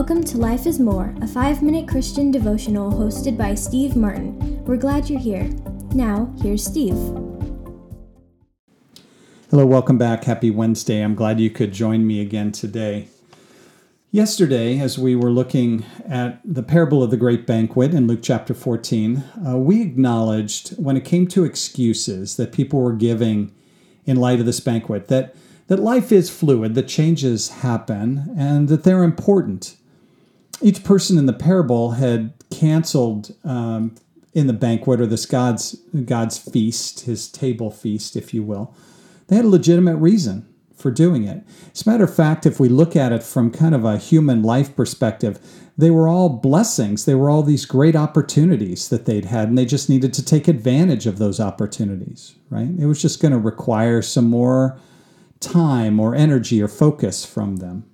Welcome to Life is More, a five minute Christian devotional hosted by Steve Martin. We're glad you're here. Now, here's Steve. Hello, welcome back. Happy Wednesday. I'm glad you could join me again today. Yesterday, as we were looking at the parable of the great banquet in Luke chapter 14, uh, we acknowledged when it came to excuses that people were giving in light of this banquet that that life is fluid, that changes happen, and that they're important. Each person in the parable had canceled um, in the banquet or this God's God's feast, his table feast, if you will. They had a legitimate reason for doing it. As a matter of fact, if we look at it from kind of a human life perspective, they were all blessings. They were all these great opportunities that they'd had, and they just needed to take advantage of those opportunities, right? It was just going to require some more time or energy or focus from them.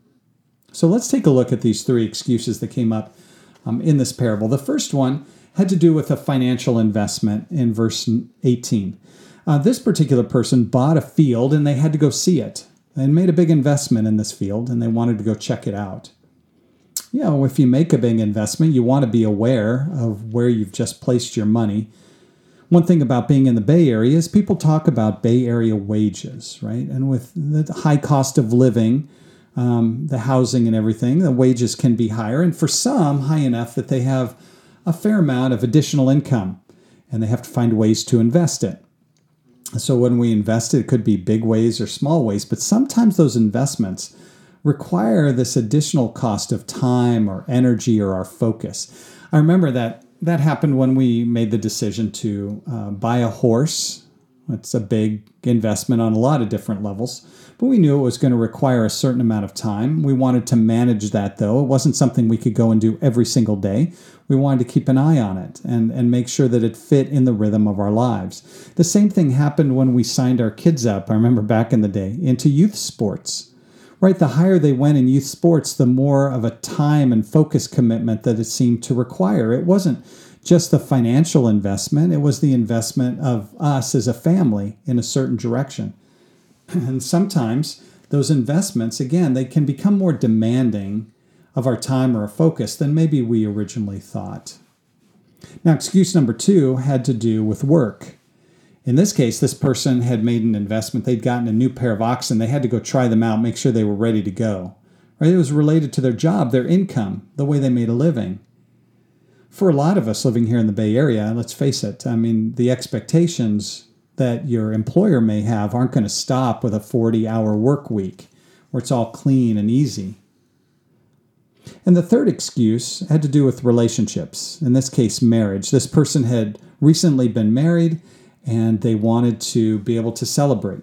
So let's take a look at these three excuses that came up um, in this parable. The first one had to do with a financial investment in verse 18. Uh, this particular person bought a field and they had to go see it and made a big investment in this field and they wanted to go check it out. You know, if you make a big investment, you want to be aware of where you've just placed your money one thing about being in the Bay Area is people talk about Bay Area wages, right? And with the high cost of living, um, the housing and everything, the wages can be higher. And for some, high enough that they have a fair amount of additional income and they have to find ways to invest it. So when we invest it, it could be big ways or small ways, but sometimes those investments require this additional cost of time or energy or our focus. I remember that that happened when we made the decision to uh, buy a horse. It's a big investment on a lot of different levels, but we knew it was going to require a certain amount of time. We wanted to manage that though. It wasn't something we could go and do every single day. We wanted to keep an eye on it and, and make sure that it fit in the rhythm of our lives. The same thing happened when we signed our kids up, I remember back in the day, into youth sports right, the higher they went in youth sports, the more of a time and focus commitment that it seemed to require. It wasn't just the financial investment, it was the investment of us as a family in a certain direction. And sometimes those investments, again, they can become more demanding of our time or our focus than maybe we originally thought. Now, excuse number two had to do with work. In this case, this person had made an investment. They'd gotten a new pair of oxen. They had to go try them out, make sure they were ready to go. Right? It was related to their job, their income, the way they made a living. For a lot of us living here in the Bay Area, let's face it, I mean, the expectations that your employer may have aren't going to stop with a 40 hour work week where it's all clean and easy. And the third excuse had to do with relationships, in this case, marriage. This person had recently been married and they wanted to be able to celebrate.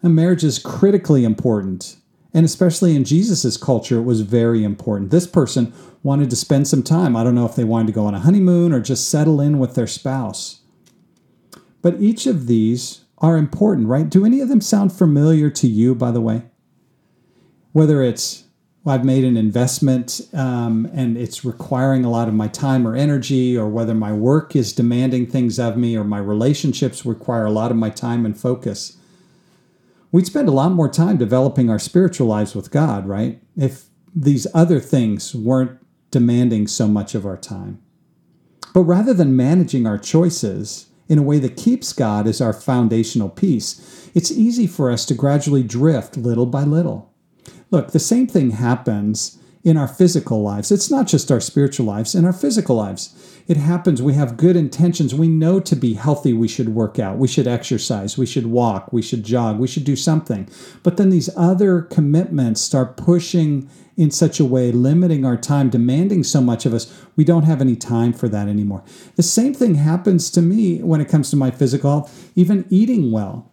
And marriage is critically important, and especially in Jesus' culture, it was very important. This person wanted to spend some time. I don't know if they wanted to go on a honeymoon or just settle in with their spouse. But each of these are important, right? Do any of them sound familiar to you, by the way? Whether it's well, I've made an investment um, and it's requiring a lot of my time or energy, or whether my work is demanding things of me, or my relationships require a lot of my time and focus. We'd spend a lot more time developing our spiritual lives with God, right? If these other things weren't demanding so much of our time. But rather than managing our choices in a way that keeps God as our foundational piece, it's easy for us to gradually drift little by little. Look, the same thing happens in our physical lives. It's not just our spiritual lives, in our physical lives. It happens. We have good intentions. We know to be healthy, we should work out, we should exercise, we should walk, we should jog, we should do something. But then these other commitments start pushing in such a way, limiting our time, demanding so much of us, we don't have any time for that anymore. The same thing happens to me when it comes to my physical health, even eating well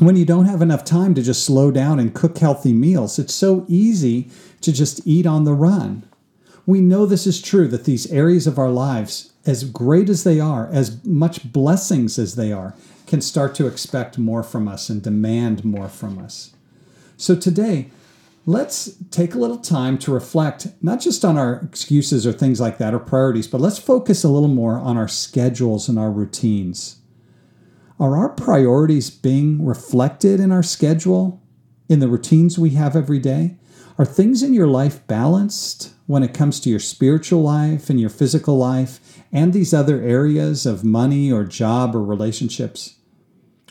when you don't have enough time to just slow down and cook healthy meals, it's so easy to just eat on the run. We know this is true that these areas of our lives, as great as they are, as much blessings as they are, can start to expect more from us and demand more from us. So today, let's take a little time to reflect not just on our excuses or things like that or priorities, but let's focus a little more on our schedules and our routines. Are our priorities being reflected in our schedule, in the routines we have every day? Are things in your life balanced when it comes to your spiritual life and your physical life and these other areas of money or job or relationships?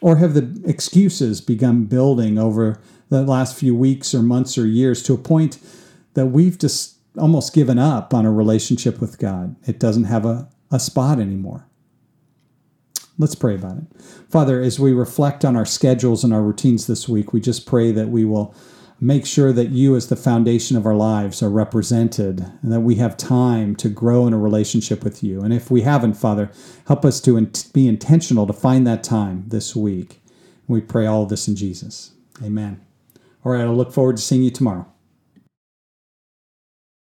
Or have the excuses begun building over the last few weeks or months or years to a point that we've just almost given up on a relationship with God? It doesn't have a, a spot anymore. Let's pray about it. Father, as we reflect on our schedules and our routines this week, we just pray that we will make sure that you, as the foundation of our lives, are represented and that we have time to grow in a relationship with you. And if we haven't, Father, help us to be intentional to find that time this week. We pray all of this in Jesus. Amen. All right, I look forward to seeing you tomorrow.